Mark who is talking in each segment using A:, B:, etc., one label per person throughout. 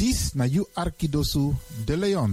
A: Dis na you Arkidosu de Leon.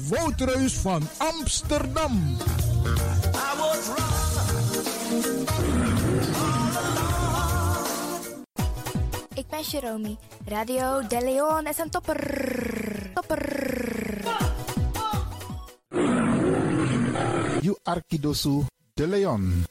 B: Woutreus van Amsterdam.
C: Ik ben Jerome. Radio De Leon is een topper. Topper.
A: You Arkidosu de Leon.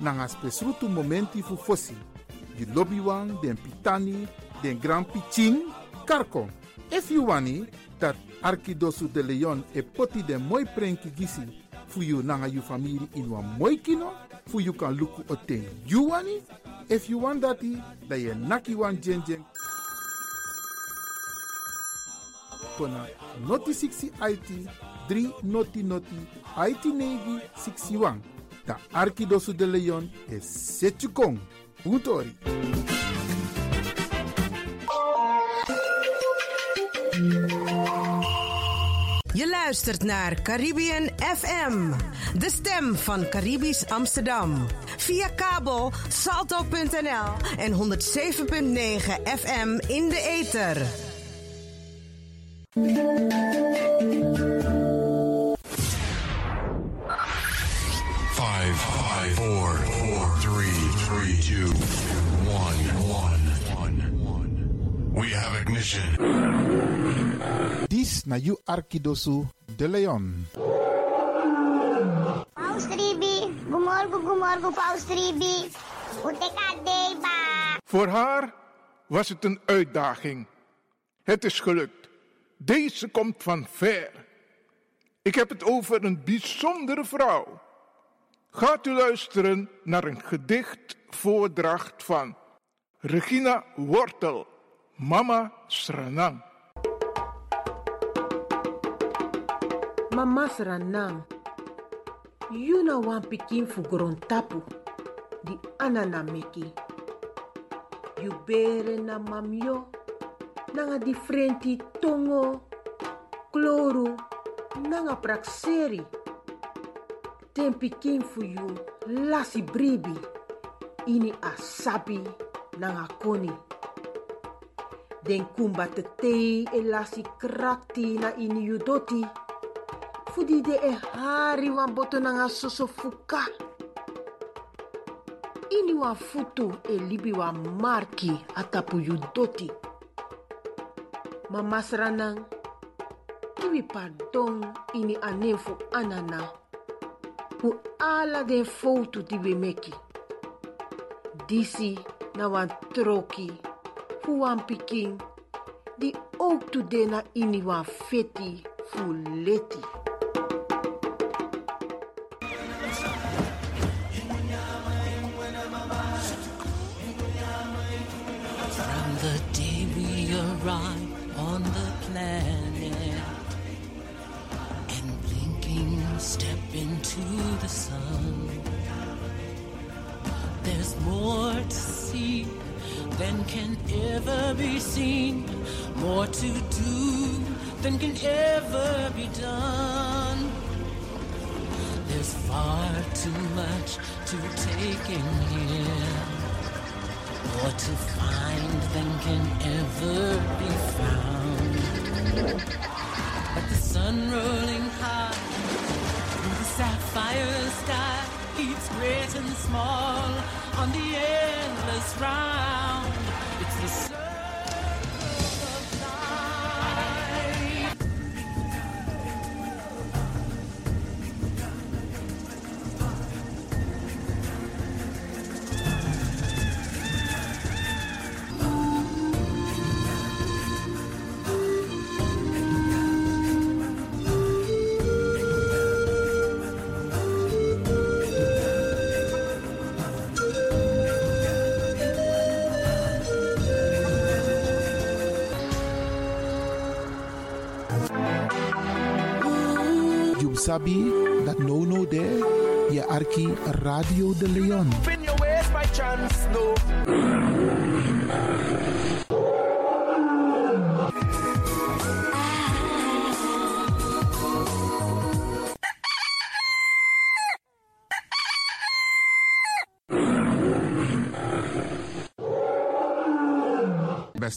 D: nanga spesrutu momenti fu fosi. Di lobby wan, den pitani, den grand piching, karko. If you wani, dat Arkidosu de Leon e poti den moi prenki gisi fu you nanga you family in wan moi kino, fu you kan luku o ten wani. If you want dati, da ye naki wan. Kona noti 60 IT 3 noti noti IT negi 61. Da Arkidosu de Leon e Setchukong. Puntori.
E: Je luistert naar Caribbean FM, de stem van Caribisch Amsterdam. Via kabel salto.nl en 107.9 FM in de ether.
F: 4, 4, 3, 3, 2, 1, 1, 1. 1. We have ignition.
A: This na you Arkidosu de Leon.
G: Paus 3B, gumorgo gumorgo Paus 3B.
B: Voor haar was het een uitdaging. Het is gelukt. Deze komt van ver. Ik heb het over een bijzondere vrouw Gaat u luisteren naar een gedichtvoordracht van Regina Wortel, Mama Sranang.
H: Mama Sranang, yuna wan pikin fu tapu di anana meki. You bere na mamyo, nanga differenti tongo, kloru, nanga prakseri. Ten pikin fu you lasi bribi, ini asabi nanga koni. Den kumba te tei e lasi na ini you doti. Fudi de e hari wan boto nanga soso fuka. Ini wan futu e libi wan marki atapu you doti. Mama sranang, kiwi pardon ini fu anana. Ala den foto di we meki. Disi na wan troki, fu pikin, di ook tu de na ini wan feti fu leti.
I: More to do than can ever be done. There's far too much to take in here. More to find than can ever be found. But the sun rolling high through the sapphire sky keeps great and small on the endless round.
A: Sabi that no no there, je arki Radio de Leon.
B: Spin your ways by chance, no.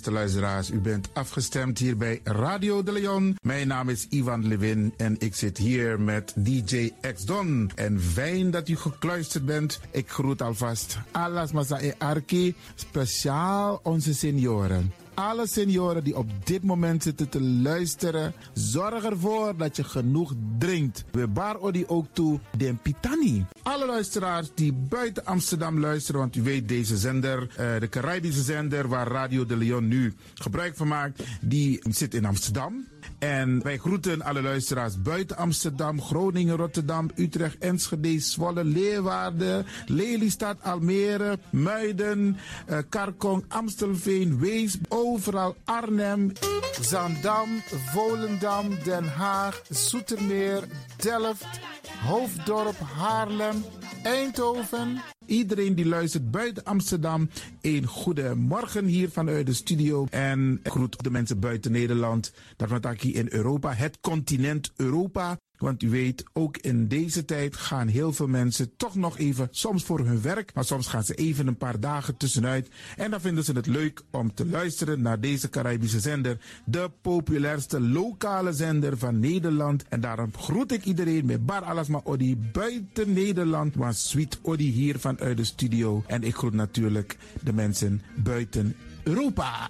D: Beste luisteraars, u bent afgestemd hier bij Radio de Leon. Mijn naam is Ivan Levin en ik zit hier met DJ X Don. En fijn dat u gekluisterd bent. Ik groet alvast Alas Masae Arki, speciaal onze senioren. Alle senioren die op dit moment zitten te luisteren, zorg ervoor dat je genoeg drinkt. We bar odi ook toe den pitani. Alle luisteraars die buiten Amsterdam luisteren, want u weet deze zender, eh, de Caribische zender waar Radio de Leon nu gebruik van maakt, die zit in Amsterdam. En wij groeten alle luisteraars buiten Amsterdam, Groningen, Rotterdam, Utrecht, Enschede, Zwolle, Leeuwarden, Lelystad, Almere, Muiden, eh, Karkong, Amstelveen, Wees, overal Arnhem, Zaandam, Volendam, Den Haag, Zoetermeer, Delft, Hoofddorp, Haarlem, Eindhoven. Iedereen die luistert buiten Amsterdam, een goede morgen hier vanuit de studio. En groet de mensen buiten Nederland, wat hier in Europa, het continent Europa. Want u weet, ook in deze tijd gaan heel veel mensen toch nog even, soms voor hun werk, maar soms gaan ze even een paar dagen tussenuit. En dan vinden ze het leuk om te luisteren naar deze Caribische zender, de populairste lokale zender van Nederland. En daarom groet ik iedereen met Bar Alasma Odi buiten Nederland, maar Sweet Odi hier vanuit de studio. En ik groet natuurlijk de mensen buiten Europa.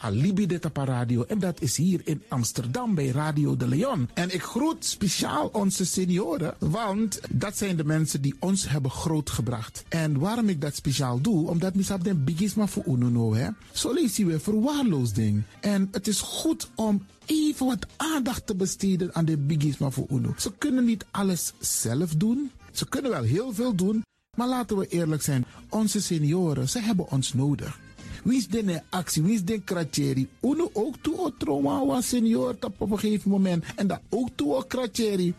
D: Alibi de Radio. En dat is hier in Amsterdam bij Radio de Leon. En ik groet speciaal onze senioren, want dat zijn de mensen die ons hebben grootgebracht. En waarom ik dat speciaal doe, omdat misap den bigisma voor ununo, hè. Zo lezen we verwaarloosding. En het is goed om even wat aandacht te besteden aan de bigisma voor uno. Ze kunnen niet alles zelf doen. Ze kunnen wel heel veel doen, maar laten we eerlijk zijn. Onze senioren, ze hebben ons nodig. Wie is de actie? Wie is de kratjeri? Uno ook toe o trauma senior op een gegeven moment. En dat ook toe o kratjeri.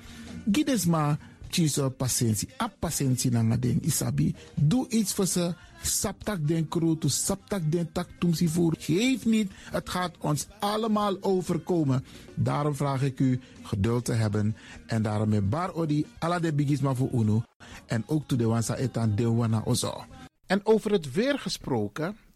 D: Gides maar chiso patiëntie. A patiëntie na ding isabi. Doe iets voor ze. Saptak den kroto, saptak den tak tumsi voer. Geef niet, het gaat ons allemaal overkomen. Daarom vraag ik u geduld te hebben. En daarom met bar odi ala de bigisma voor uno. En ook to de wansa etan de wana ozo. En over het weer gesproken,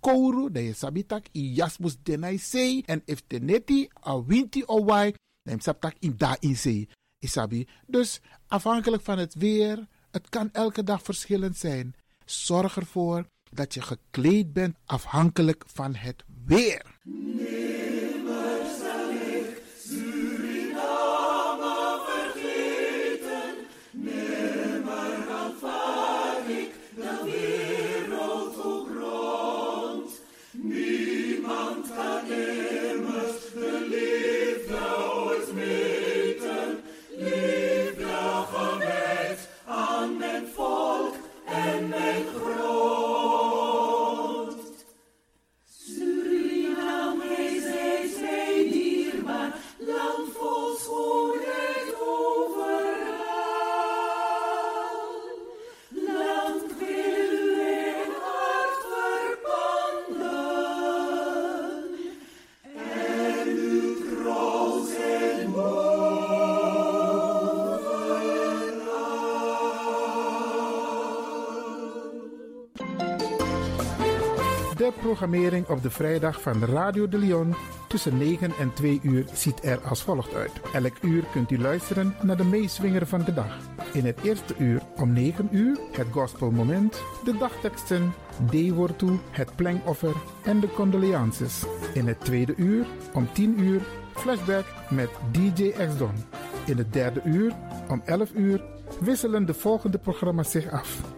D: kouru, dan je sabitak i jasmus denai sei. En if teneti a winti o wai, dan je sabitak in da in sei. Isabi. Dus afhankelijk van het weer, het kan elke dag verschillend zijn. Zorg ervoor dat je gekleed bent afhankelijk van het weer.
J: De
D: programmering op de vrijdag van Radio de Leon tussen 9 en 2 uur ziet er als volgt uit. Elk uur kunt u luisteren naar de meeswinger van de dag. In het eerste uur om 9 uur het gospelmoment, de dagteksten, D-woord het plengoffer en de condolences. In het tweede uur om 10 uur flashback met DJ X-Don. In het derde uur om 11 uur wisselen de volgende programma's zich af.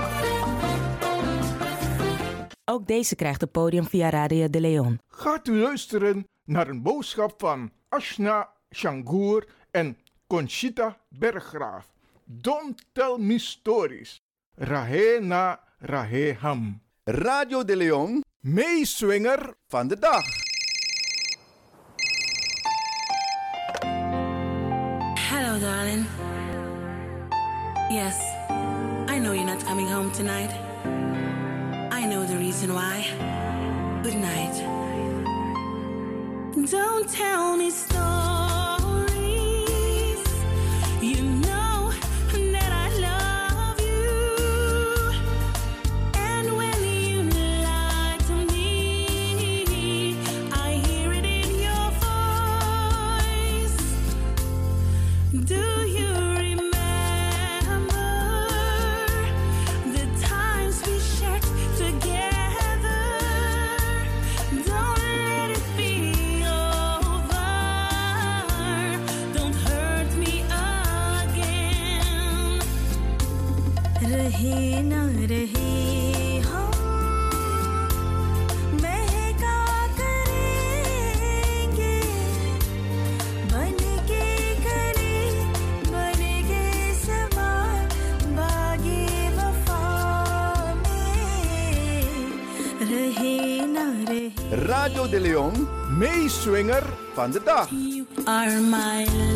K: Ook deze krijgt het podium via Radio de Leon.
B: Gaat u luisteren naar een boodschap van Ashna Shangour en Conchita Berggraaf. Don't tell me stories. Rahe na Rahe ham.
L: Radio de Leon.
B: Meeswinger
L: van de dag.
M: Hello, darling. Yes, I know you're not coming home tonight. Reason why. Good night. Don't tell me stories.
L: De Leon.
B: Meeswinger
L: van de dag.
M: You are my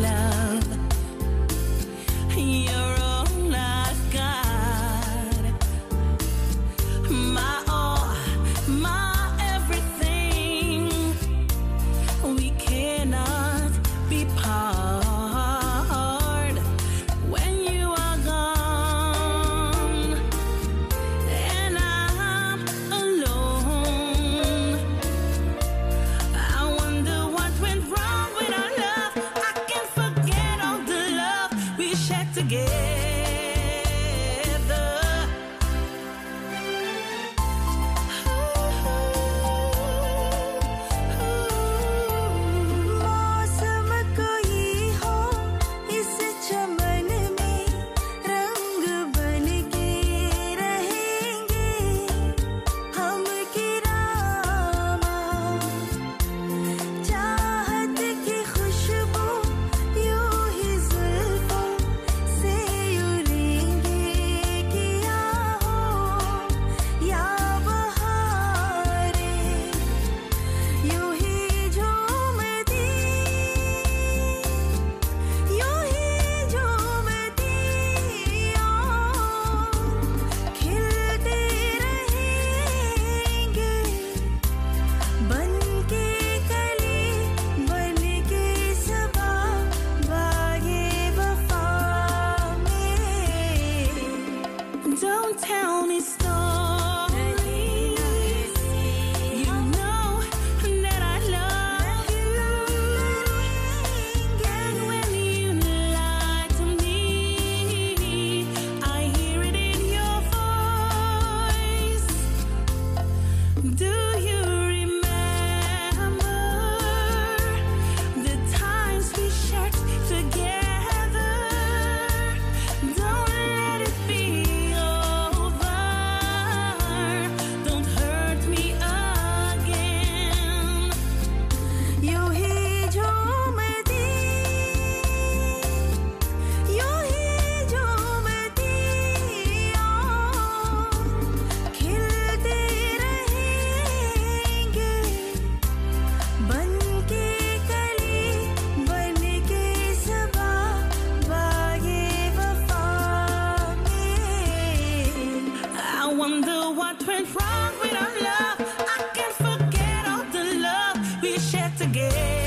M: we shared together.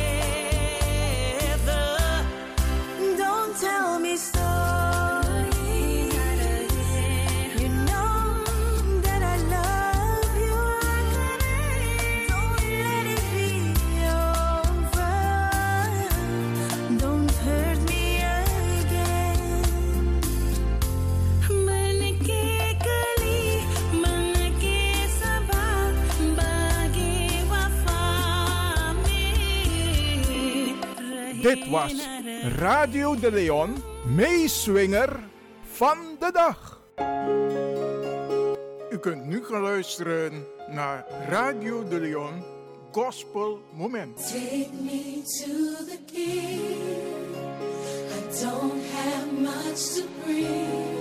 M: Was Radio de Leon, meeswinger van de dag. U kunt nu gaan luisteren naar Radio de Leon Gospel Moment.
N: Take me to the king. I don't have much to bring.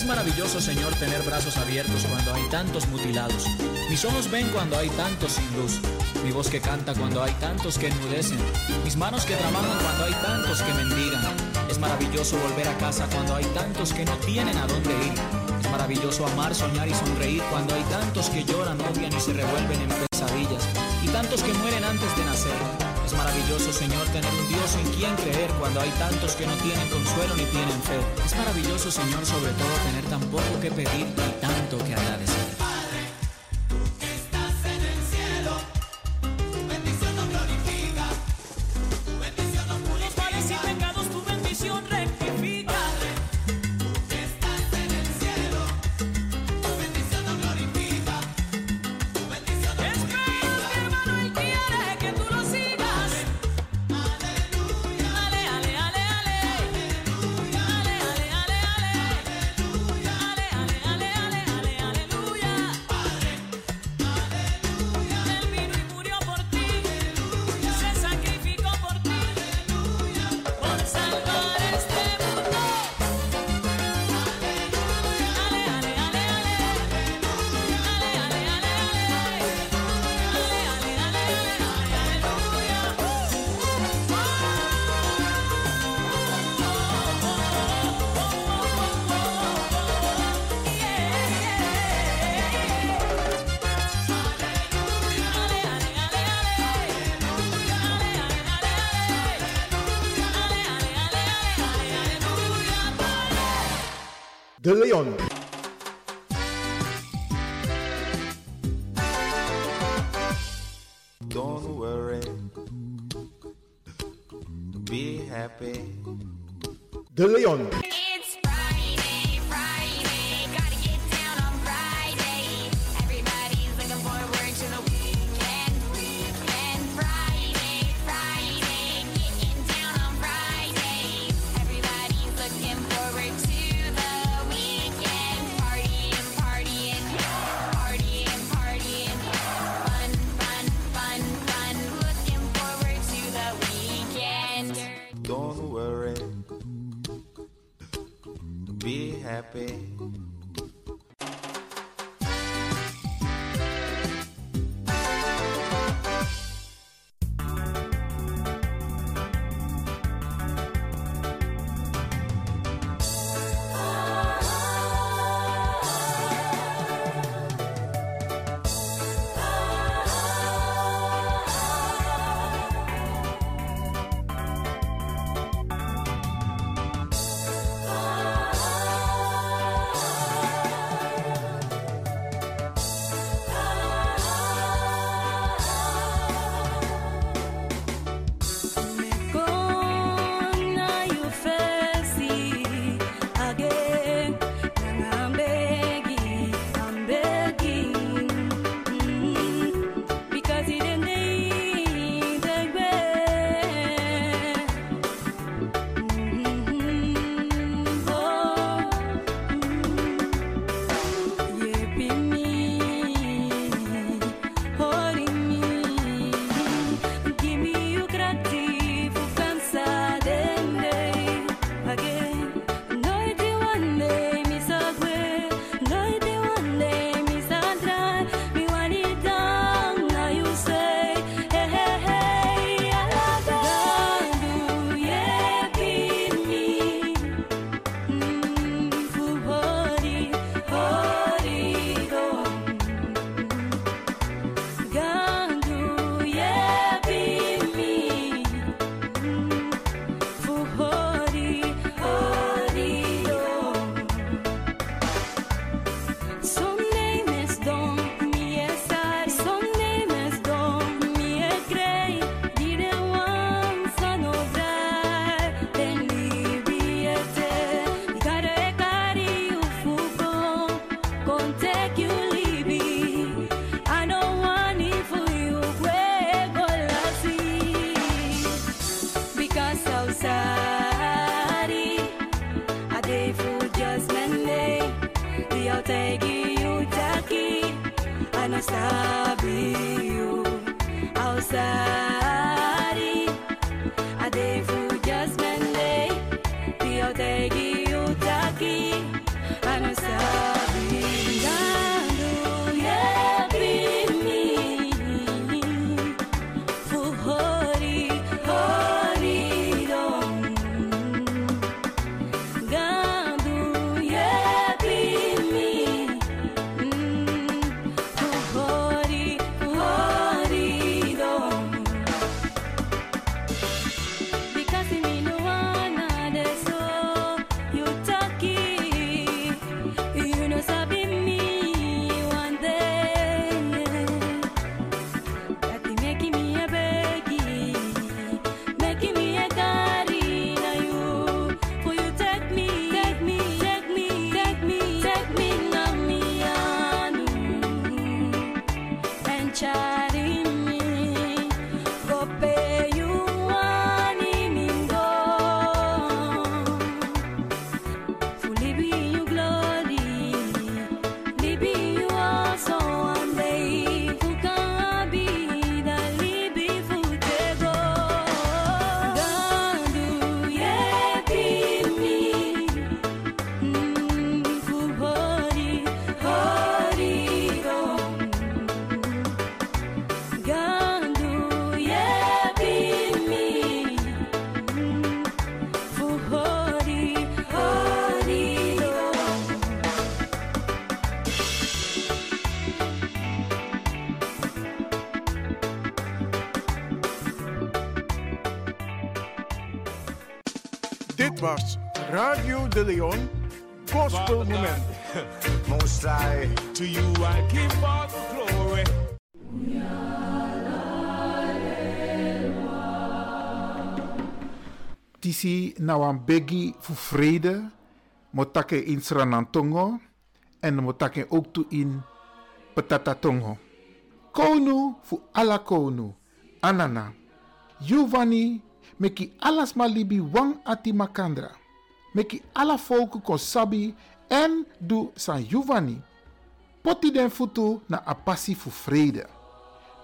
I: Es
O: maravilloso, Señor, tener brazos abiertos cuando hay tantos mutilados. Mis ojos ven cuando hay tantos sin luz. Mi voz que canta cuando hay tantos que enmudecen. Mis manos que trabajan cuando hay tantos que mendigan. Es maravilloso volver a casa cuando hay tantos que no tienen a dónde ir. Es maravilloso amar, soñar y sonreír cuando hay tantos que lloran, odian y se revuelven en pesadillas. Y tantos que mueren antes de nacer. Es maravilloso, Señor, tener un Dios en quien creer cuando hay tantos que no tienen consuelo ni tienen fe. Es maravilloso, Señor, sobre todo tener tan poco que pedir y tanto que agradecer.
M: De Leon.
P: Don't worry. Be happy.
M: De Leon. Dit was Radio de Leon
B: gospel moment. Most High, to you I give all the glory.
D: Tisi na wan begi fu vrede. Motake in Sranantongo. En motake ook toe in Petatatongo. Konu fu ala konu. Anana. Giovanni meki alas malibi wang ati makandra. Meki ala volku kon sabi en du san Giovanni. Poti den futu na apasi fu vrede.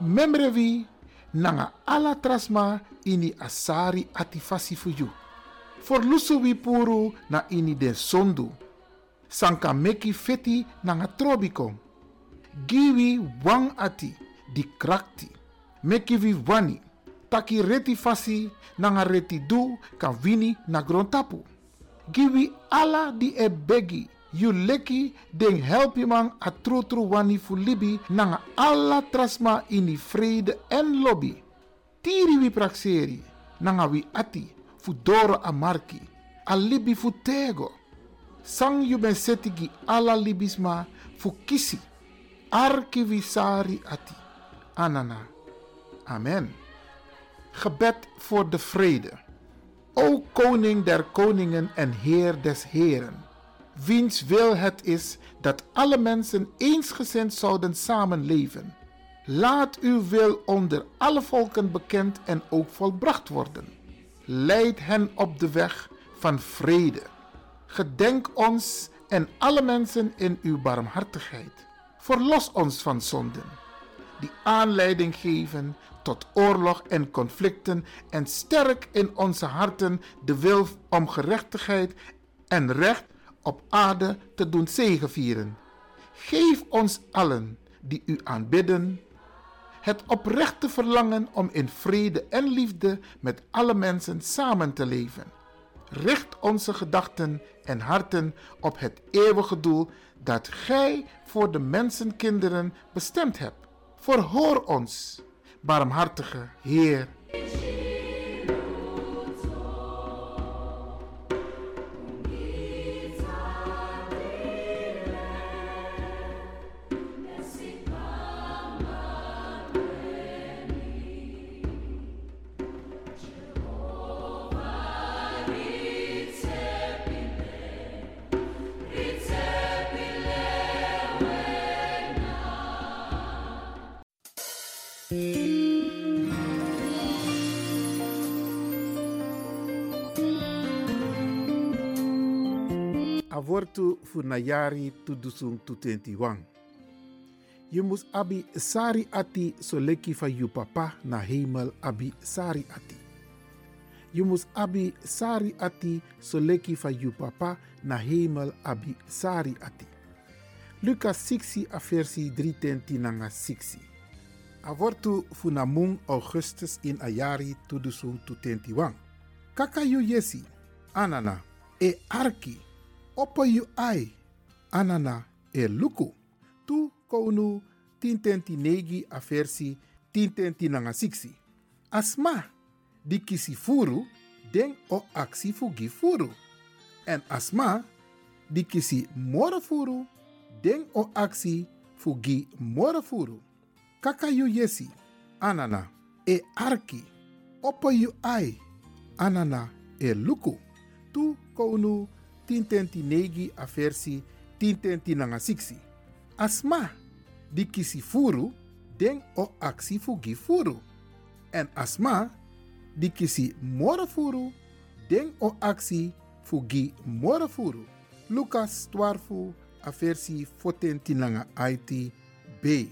D: Memrevi nanga ala trasma ini asari ati fasi fu. For lusu wi puru na ini den sondu. Sanka meki feti nanga trobiko. Giwi wang ati di krakti. Meki vi wani. Taki reti fasi nanga reti du kan wini na grontapu. Giwi ala di e begi. You leki den help je man a tru tru wani fu libi nanga alla trasma ini vrede en lobby. Tiri wi praxeri nanga wi ati fu doro a marki. A libi fu tego. Sang you ben setigi alla libisma fu kisi. Arki wi sari ati. Anana. Amen. Gebed voor de vrede. O koning der koningen en heer des heren, wiens wil het is dat alle mensen eensgezind zouden samenleven. Laat uw wil onder alle volken bekend en ook volbracht worden. Leid hen op de weg van vrede. Gedenk ons en alle mensen in uw barmhartigheid. Verlos ons van zonden, die aanleiding geven tot oorlog en conflicten en sterk in onze harten de wil om gerechtigheid en recht op aarde te doen zegevieren. Geef ons allen die u aanbidden het oprechte verlangen om in vrede en liefde met alle mensen samen te leven. Richt onze gedachten en harten op het eeuwige doel dat Gij voor de mensenkinderen bestemd hebt. Verhoor ons, barmhartige Heer. Avortu fu nayari tudusung tu 21. Je moest abi sari ati so leki van je papa na hemel abi sari ati. Je moest abi sari ati so leki van je papa na hemel abi sari ati. Lucas 6 a versi 3 nanga 6. Avortu fu namung Augustus in ayari tudusung tu 21. Kaka yu yesi, anana, e arki, oppo yu ai, anana, e luku. Tu konu tintenti negi a versi tintenti nanga. Asma, di kisi furu, den o aksi fugi furu. En asma, di kisi moro furu, den o aksi fugi moro furu. Yesi, anana, e arki, oppo yu ai, anana, e luku. Tu konu tintenti negi a versi tintenti nanga siksi. Asma, di kisi furu, den o aksi fugi furu. En asma, di kisi furu, den o aksi fugi furu. Lucas 12, a versi 14 nanga IT B.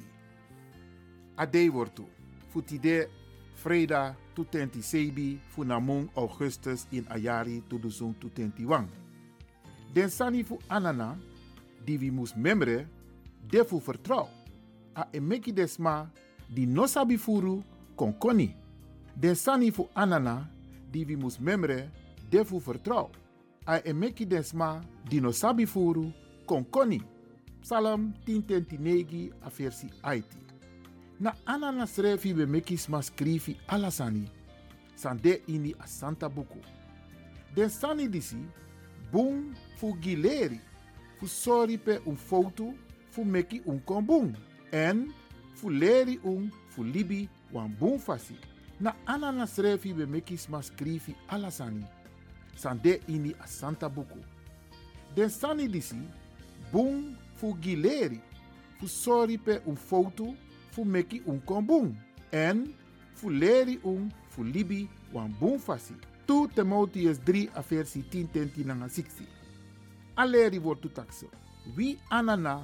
D: Ade wortu, futide Freda tutenti sebi funamung Augustus in Ayari tudusung tutenti wang. Den sani fu anana, die we mus memre, defu vertrouw. A emeki desma, di no sabi furu, kon koni. Den sani fu anana, die we mus memre, defu vertrouw. A emeki desma, di no sabi furu, kon koni. Psalm 10 a versi Aiti. Na anana srefi be mekis ma skrifi alasani. Sande ini a santa buku. Den sani disi, bung fu gileri, fu soripe un foto, fu meki un kombun. En fu leri un fu libi wan bun fasi. Na anana srefi be meki sma skrifi ala sani. Sande ini a santa buku. Den sani disi, bun fu gileri, fu soripe un foto, fu meki un kombun. En fu leri un fu libi wan bun fasi. 2 Timotheus 3 a versie 10 10 10 16. a leri wortu takso. Wi anana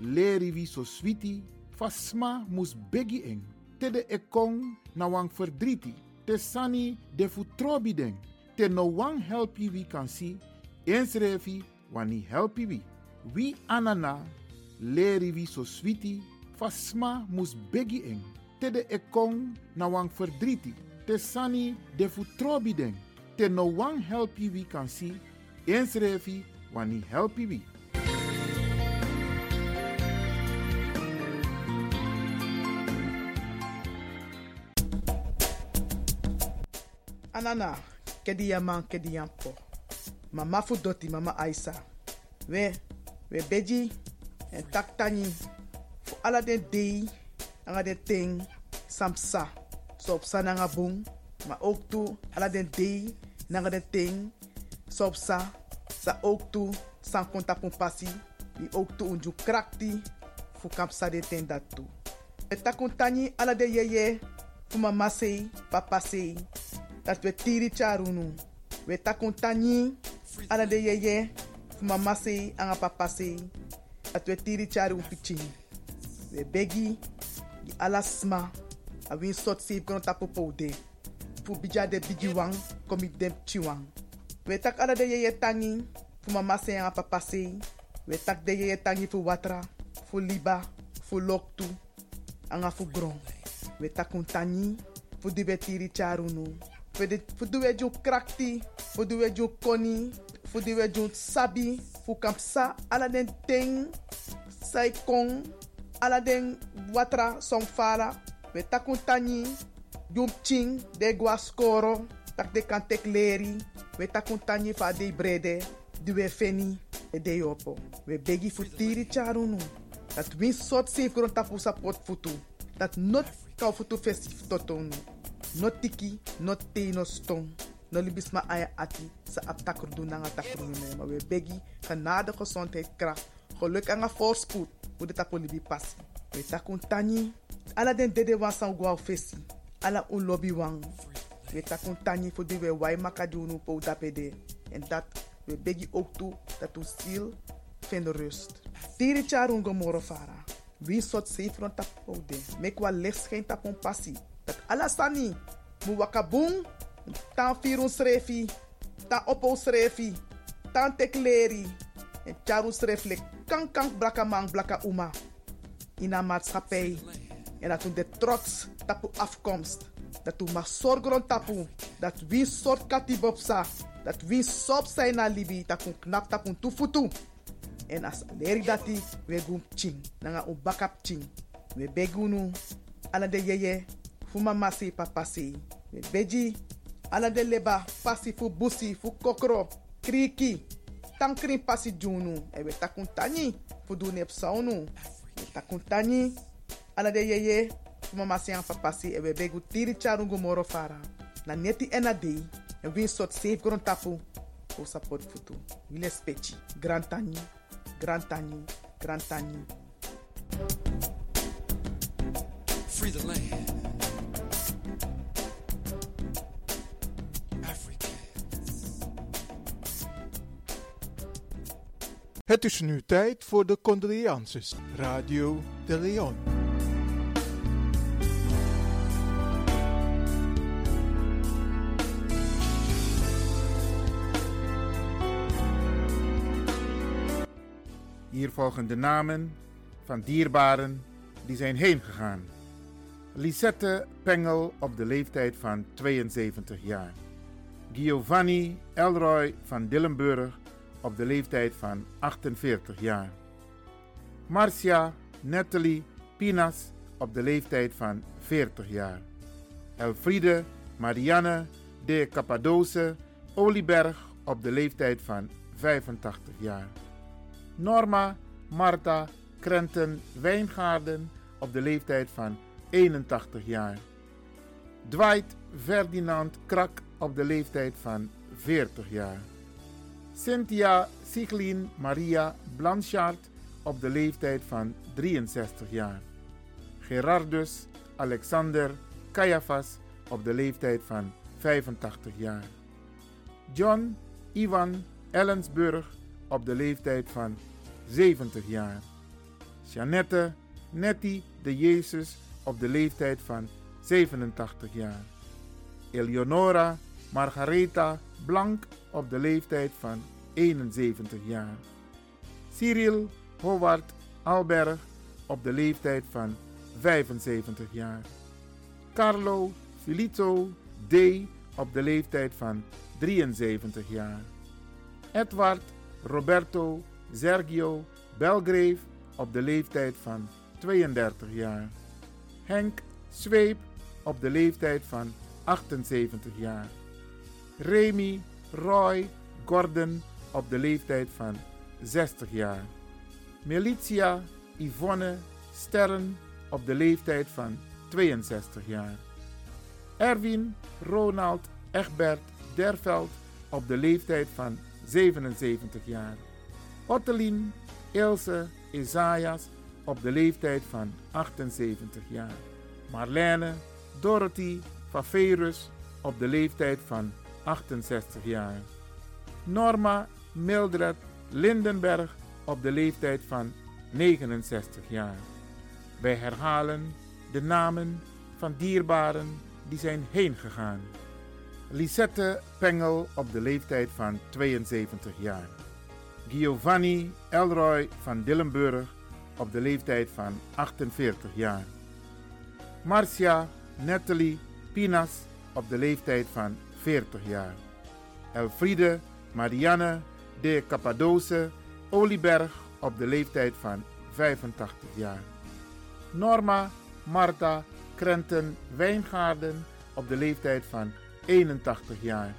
D: leri wi so switi fa sma mus begi en. Te de e kong na wang verdriti. Te sani de fu trobi den. Te no wang helpi wi kan si. Ens refi wani helpi wi. Wi anana leri wi so switi fa sma mus begi en. Te de e kong na wang verdriti. Te sani de fu trobi den. Te no wang helpi wi kan si. Ens refi wani helpi wie.
Q: Anana, kedi yaman. Mama fu doti mama Aisa. We, we beji en tak tani. Fu ala dei, anga ting, samsa. So op sa nanga bung, maar ook toe ala dei, nanga ting, so op sa. Ook toe, san konta pasi. Di ook toe unju krakti, fu kapsa de ten dat toe. We takun tani ala de yeye, fu mama sei, papa sei. dat we tiri charunu. We takun tani ala de yeye fu mama sei papa sei. Dat we tiri charu piching. We begi di ala sma a win sot save kono tapo poude. Fu bija de bigi wang komi dem. We tak ala de yeye tangi fu mama anga papa sei. We tak de yeye tangi fu watra, fu liba, fu loktu, anga fu gron. We takun tani fu di we tiri charunu. fu du we ju krakti, fu du we ju koni, fu du we ju sabi, fu kampsa ala den ting, sai kong, den watra som fala, we takun tani, jum ching, de gwa skoro, tak de kan tek leri, we takun tani fa de brede, du we feni, e de yopo. We begi fu tiri charunu, dat win sot sif gron tapu sa pot futu, dat not kau futu festif totonu. no tiki, no te, no stong. No libis ma aya ati sa ap takrudu na nga takrudu na maar we begi genade gezondheid kracht. Geluk en voorspoed. Hoe de tapo libi pasi. We takun tani. Ala den dede wan. Ala un lobby wang. We takun tani voor die we wai makadunu po dapede. En dat we begi ook toe dat u ziel vindt rust. Tiri charun gomoro fara. Wie soort zeefron tapo de. Mek wa licht tapon passie dat alasani mu wakabung tan firun srefi tan opo srefi tan tekleri en charu srefle kan kan blaka man blaka uma in een maatschappij en dat de trots tapu afkomst dat u mag zorgen tapu dat wie soort katibopsa dat wie sop zijn na libi dat u knap tapu tufutu en as leri dati we gum ching nanga u bakap ching we begunu ala de yeye fu mama si papa si. We beji, ala de leba, pasi fu busi, fu kokro, kriki, tankrin pasi junu. E we takun tani, fu du nep saunu. We takun tani, ala de yeye, mama si an papa si, e we begu tiri charungu moro fara. Na neti ena dei, e win sot safe gron tapu, support futu. Wile spechi, grand tani, grand tani.
R: Free the land.
M: Het is nu tijd voor de condolences. Radio de Leon.
D: Hier volgen de namen van dierbaren die zijn heen gegaan. Lisette Pengel op de leeftijd van 72 jaar. Giovanni Elroy van Dillenburg op de leeftijd van 48 jaar. Marcia Natalie Pinas op de leeftijd van 40 jaar. Elfriede Marianne de Cappadoce Olieberg op de leeftijd van 85 jaar. Norma Marta Krenten Wijngaarden op de leeftijd van 81 jaar. Dwight Ferdinand Krak op de leeftijd van 40 jaar. Cynthia Siglin Maria Blanchard op de leeftijd van 63 jaar. Gerardus Alexander Caiaphas op de leeftijd van 85 jaar. John Ivan Ellensburg op de leeftijd van 70 jaar. Jeannette Nettie de Jezus op de leeftijd van 87 jaar. Eleonora Margaretha Blank op de leeftijd van 71 jaar. Cyril Howard Alberg op de leeftijd van 75 jaar. Carlo Filito D. op de leeftijd van 73 jaar. Edward Roberto Sergio Belgrave op de leeftijd van 32 jaar. Henk Zweep op de leeftijd van 78 jaar. Remy Roy Gordon op de leeftijd van 60 jaar. Militia Yvonne Sterren op de leeftijd van 62 jaar. Erwin Ronald Egbert Derveld op de leeftijd van 77 jaar. Ottelien Ilse Isaias op de leeftijd van 78 jaar. Marlene Dorothy Faverus op de leeftijd van 68 jaar. Norma Mildred Lindenberg op de leeftijd van 69 jaar. Wij herhalen de namen van dierbaren die zijn heen gegaan. Lisette Pengel op de leeftijd van 72 jaar. Giovanni Elroy van Dillenburg op de leeftijd van 48 jaar. Marcia Natalie Pinas op de leeftijd van 40 jaar. Elfriede Marianne de Cappadoce Olieberg op de leeftijd van 85 jaar. Norma Marta Krenten Wijngaarden op de leeftijd van 81 jaar.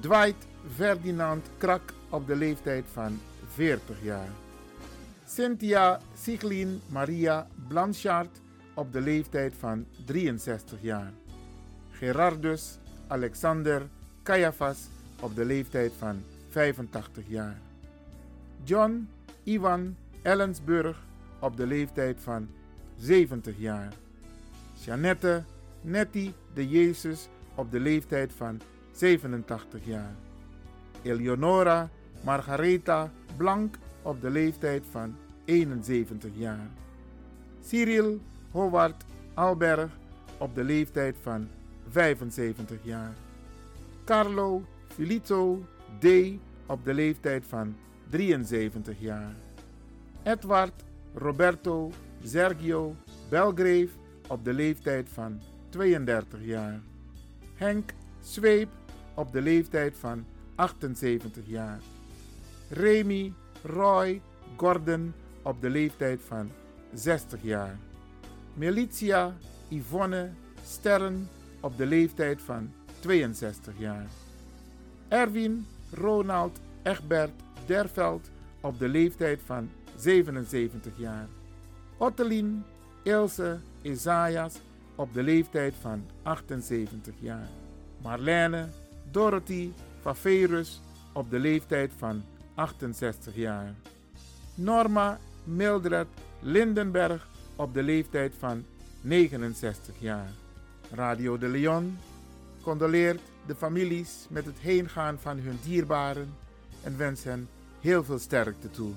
D: Dwight Ferdinand Krak op de leeftijd van 40 jaar. Cynthia Siglin Maria Blanchard op de leeftijd van 63 jaar. Gerardus Alexander Caiaphas op de leeftijd van 85 jaar. John Ivan Ellensburg op de leeftijd van 70 jaar. Jeannette Nettie de Jezus op de leeftijd van 87 jaar. Eleonora Margaretha Blank op de leeftijd van 71 jaar. Cyril Howard Alberg op de leeftijd van 75 jaar. Carlo Filito D. op de leeftijd van 73 jaar. Edward Roberto Sergio Belgrave op de leeftijd van 32 jaar. Henk Zweep op de leeftijd van 78 jaar. Remy Roy Gordon op de leeftijd van 60 jaar. Militia Yvonne Sterren op de leeftijd van 62 jaar. Erwin Ronald Egbert Derveld op de leeftijd van 77 jaar. Ottelien Ilse Isaias op de leeftijd van 78 jaar. Marlene Dorothy Faverus op de leeftijd van 68 jaar. Norma Mildred Lindenberg op de leeftijd van 69 jaar. Radio de Leon condoleert de families met het heengaan van hun dierbaren en wens hen heel veel sterkte toe.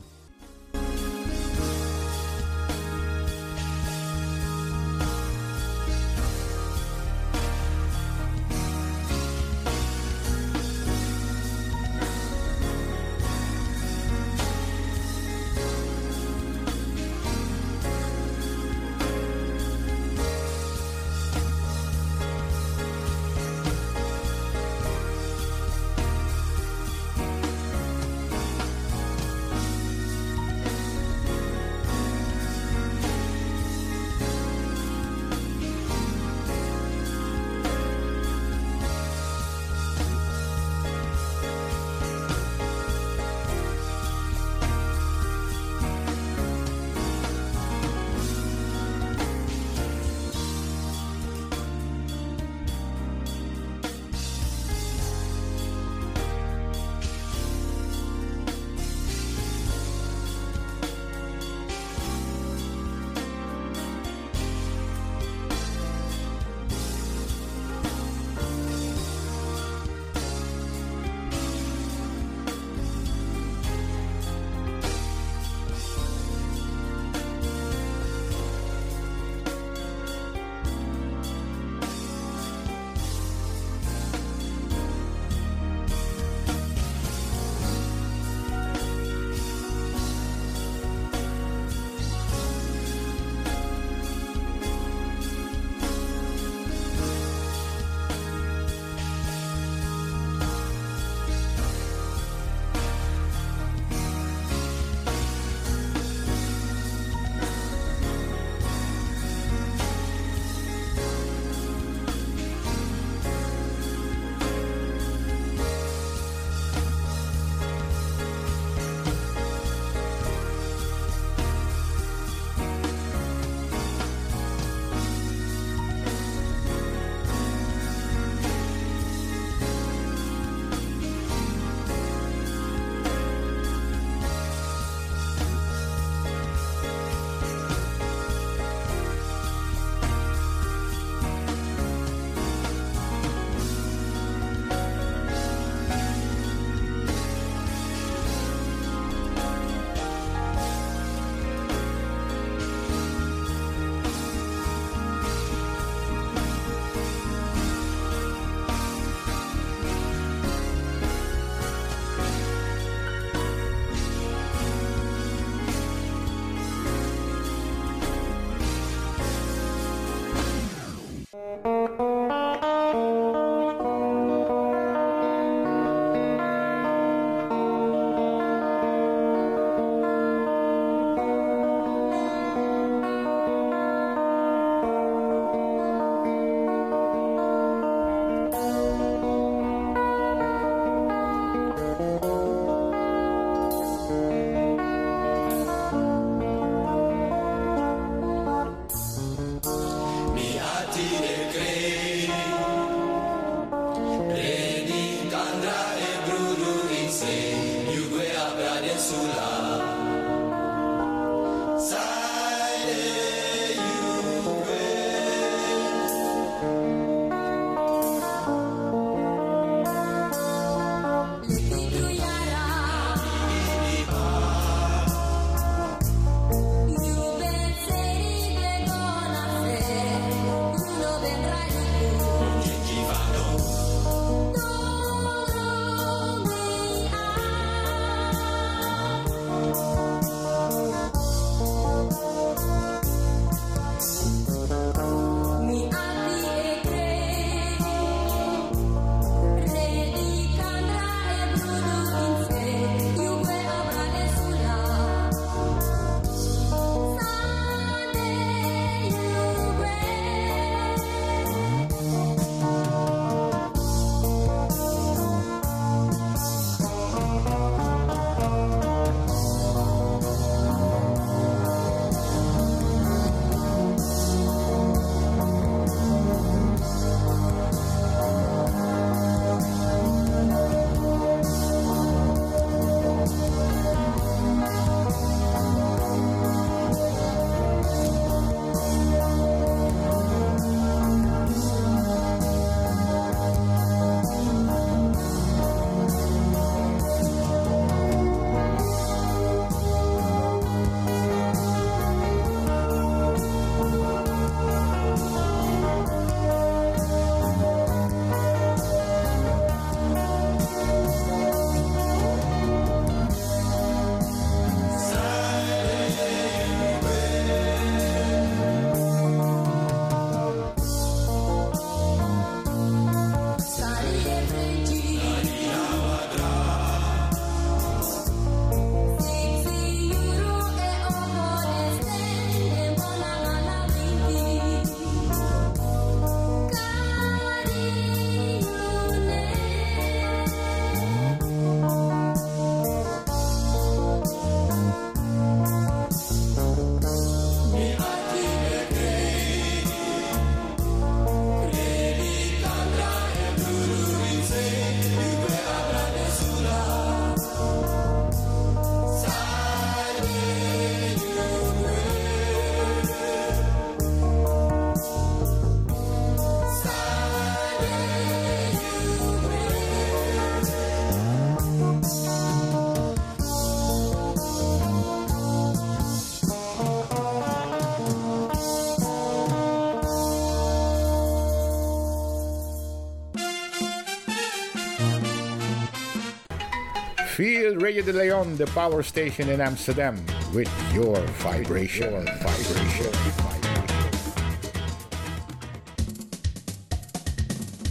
S: Feel Radio de Leon, the power station in Amsterdam, with your vibration. Your vibration.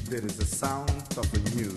T: There is a sound of a new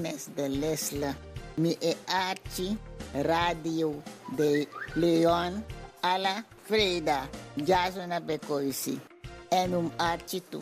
U: Agnes de Lesla, mi e Radio de Leon, alla Freda, Jasona Bekoisi, en um
V: archi tu.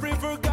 V: river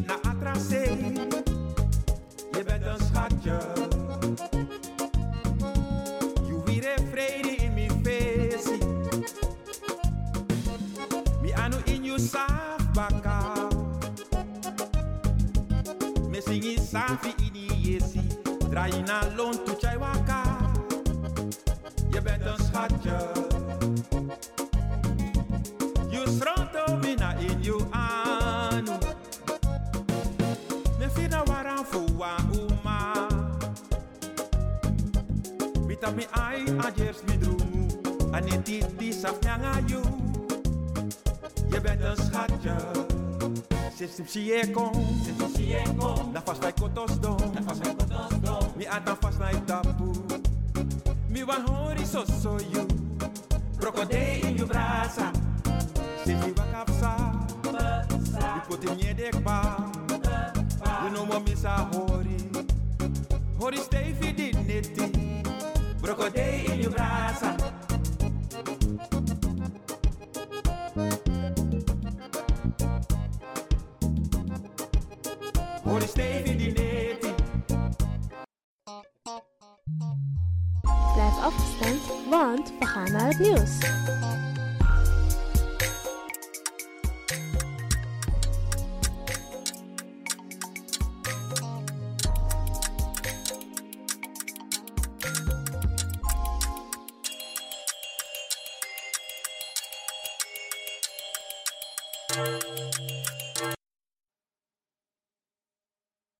V: not Sieko, na vast like kotosdo, mi atan vast like tapu, mi wan hori so so you.